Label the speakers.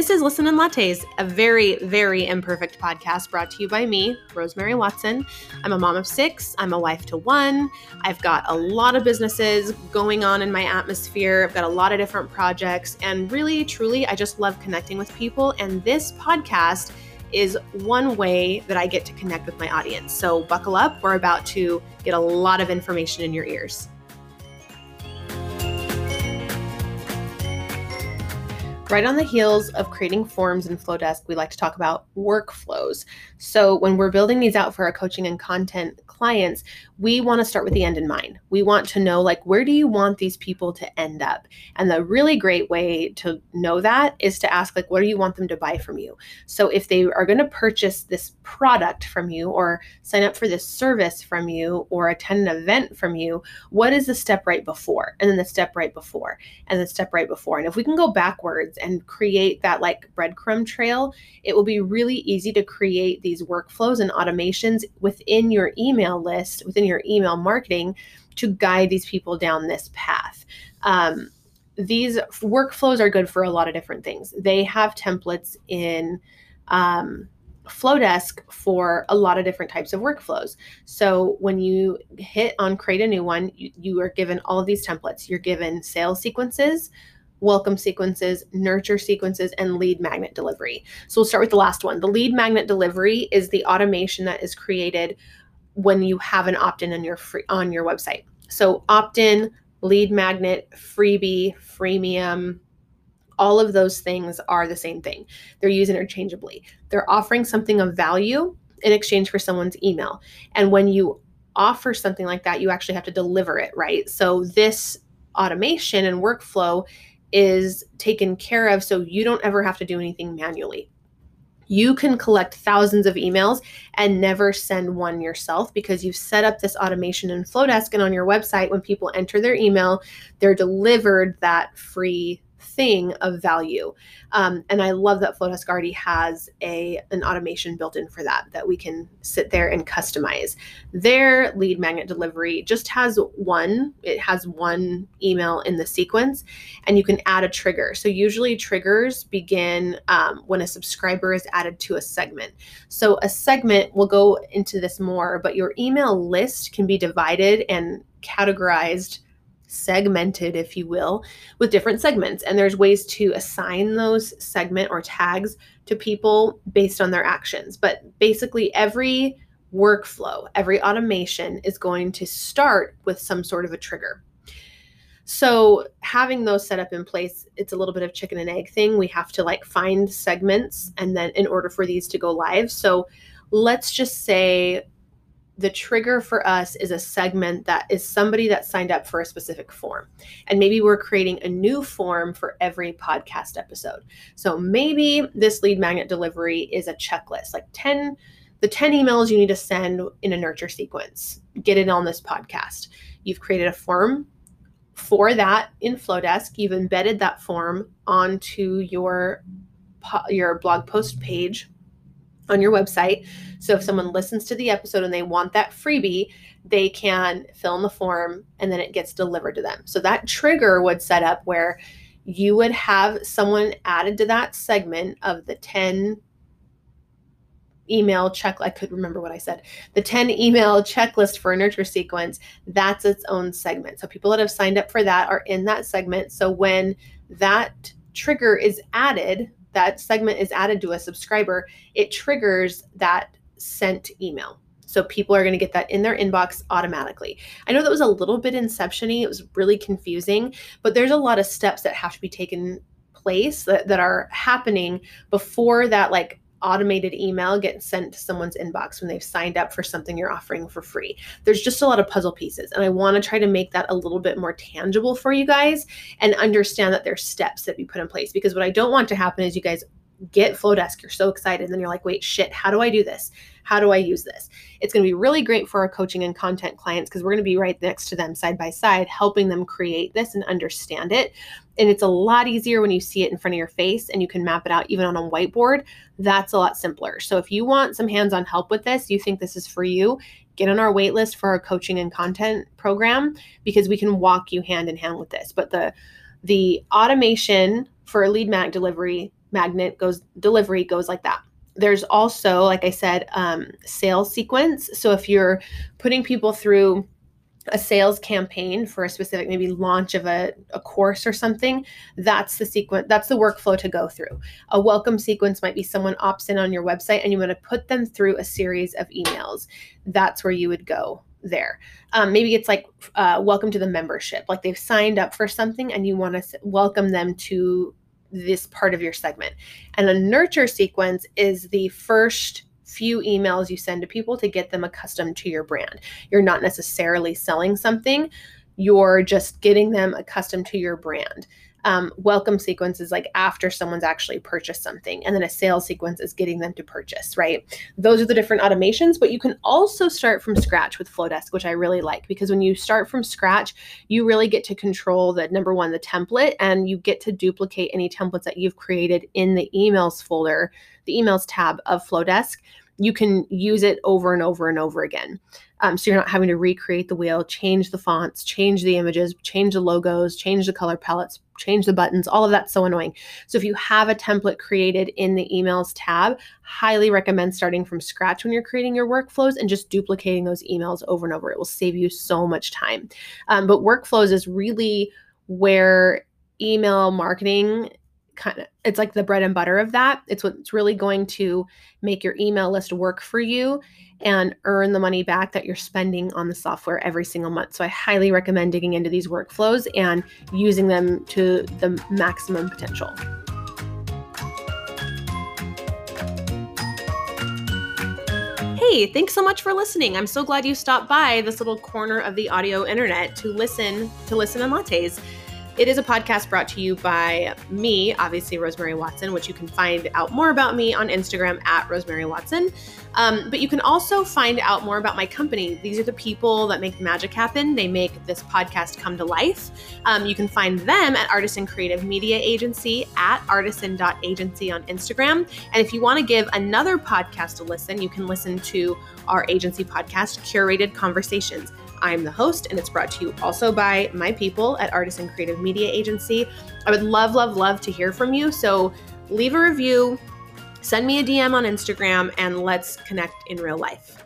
Speaker 1: This is Listen and Lattes, a very, very imperfect podcast brought to you by me, Rosemary Watson. I'm a mom of six, I'm a wife to one. I've got a lot of businesses going on in my atmosphere, I've got a lot of different projects, and really, truly, I just love connecting with people. And this podcast is one way that I get to connect with my audience. So buckle up, we're about to get a lot of information in your ears. Right on the heels of creating forms in Flodesk, we like to talk about workflows. So, when we're building these out for our coaching and content clients, we want to start with the end in mind. We want to know, like, where do you want these people to end up? And the really great way to know that is to ask, like, what do you want them to buy from you? So, if they are going to purchase this product from you, or sign up for this service from you, or attend an event from you, what is the step right before? And then the step right before, and the step right before. And if we can go backwards, and create that like breadcrumb trail, it will be really easy to create these workflows and automations within your email list, within your email marketing to guide these people down this path. Um, these workflows are good for a lot of different things. They have templates in um, Flodesk for a lot of different types of workflows. So when you hit on create a new one, you, you, are given all of these templates. You're given sales sequences, welcome sequences, nurture sequences, and lead magnet delivery. So we'll start with the last one. The lead magnet delivery is the automation that is created when you have an opt-in on your free, on your website. So opt-in, lead magnet, freebie, freemium, all of those things are the same thing. They're used interchangeably. They're offering something of value in exchange for someone's email. And when you offer something like that, you actually have to deliver it, right? So this automation and workflow is taken care of so you don't ever have to do anything manually. You can collect thousands of emails and never send one yourself because you've set up this automation in Flodesk and on your website. When people enter their email, they're delivered that free thing of value. Um, and I love that Flodesk already has a an automation built in for that that we can sit there and customize. Their lead magnet delivery just has one. It has one email in the sequence, and you can add a trigger. So usually triggers begin um, when a subscriber is added to a segment. So a segment will go into this more, but your email list can be divided and categorized segmented, if you will, with different segments. And there's ways to assign those segment or tags to people based on their actions. But basically, every workflow, every automation is going to start with some sort of a trigger. So, having those set up in place, it's a little bit of chicken and egg thing. We have to like find segments and then in order for these to go live. So, let's just say the trigger for us is a segment that is somebody that signed up for a specific form. And maybe we're creating a new form for every podcast episode. So maybe this lead magnet delivery is a checklist, like 10 the 10 emails you need to send in a nurture sequence. Get it on this podcast. You've created a form for that in Flodesk. You've embedded that form onto your your blog post page on your website. So if someone listens to the episode and they want that freebie, they can fill in the form and then it gets delivered to them. So that trigger would set up where you would have someone added to that segment of the 10 email check I could remember what I said. The 10 email checklist for a nurture sequence, that's its own segment. So people that have signed up for that are in that segment. So when that trigger is added, that segment is added to a subscriber, it triggers that sent email. So people are going to get that in their inbox automatically. I know that was a little bit inceptiony. It was really confusing, but there's a lot of steps that have to be taken place that, that are happening before that like automated email gets sent to someone's inbox when they've signed up for something you're offering for free. There's just a lot of puzzle pieces. And I want to try to make that a little bit more tangible for you guys and understand that there's steps that we put in place. Because what I don't want to happen is you guys get Flodesk, you're so excited, and then you're like, wait, shit, how do I do this? How do I use this? It's going to be really great for our coaching and content clients because we're going to be right next to them side by side, helping them create this and understand it. And it's a lot easier when you see it in front of your face and you can map it out even on a whiteboard. That's a lot simpler. So if you want some hands on help with this, you think this is for you, get on our waitlist for our coaching and content program because we can walk you hand in hand with this. But the the automation for lead mag delivery magnet goes delivery goes like that. There's also like i said um, sales sequence. So if you're putting people through a sales campaign for a specific maybe launch of a, a course or something that's the sequence that's the workflow to go through. A welcome sequence might be someone opts in on your website and you want to put them through a series of emails. That's where you would go there. Um, maybe it's like uh, welcome to the membership. Like they've signed up for something and you want to welcome them to this part of your segment and a nurture sequence is the first few emails you send to people to get them accustomed to your brand. You're not necessarily selling something, you're just getting them accustomed to your brand. Um, welcome sequence is like after someone's actually purchased something, and then a sales sequence is getting them to purchase, right? Those are the different automations, but you can also start from scratch with Flodesk, which I really like because when you start from scratch, you really get to control the number one, the template, and you get to duplicate any templates that you've created in the emails folder, the emails tab of Flodesk you can use it over and over and over again. Um, so you're not having to recreate the wheel, change the fonts, change the images, change the logos, change the color palettes, change the buttons. All of that's so annoying. So if you have a template created in the emails tab, highly recommend starting from scratch when you're creating your workflows and just duplicating those emails over and over. It will save you so much time. Um, but workflows is really where email marketing kind of it's like the bread and butter of that. It's what's really going to make your email list work for you and earn the money back that you're spending on the software every single month. So I highly recommend digging into these workflows and using them to the maximum potential. Hey, thanks so much for listening. I'm so glad you stopped by this little corner of the audio internet to listen to Listen and Lattes. It is a podcast brought to you by me, obviously, Rosemary Watson, which you can find out more about me on Instagram at Rosemary Watson. Um, but you can also find out more about my company. These are the people that make magic happen. They make this podcast come to life. Um, you can find them at Artisan Creative Media Agency at artisan.agency on Instagram. And if you want to give another podcast a listen, you can listen to our agency podcast, Curated Conversations. I'm the host, and it's brought to you also by my people at Artisan Creative Media Agency. I would love, love, love to hear from you. So leave a review, send me a DM on Instagram, and let's connect in real life.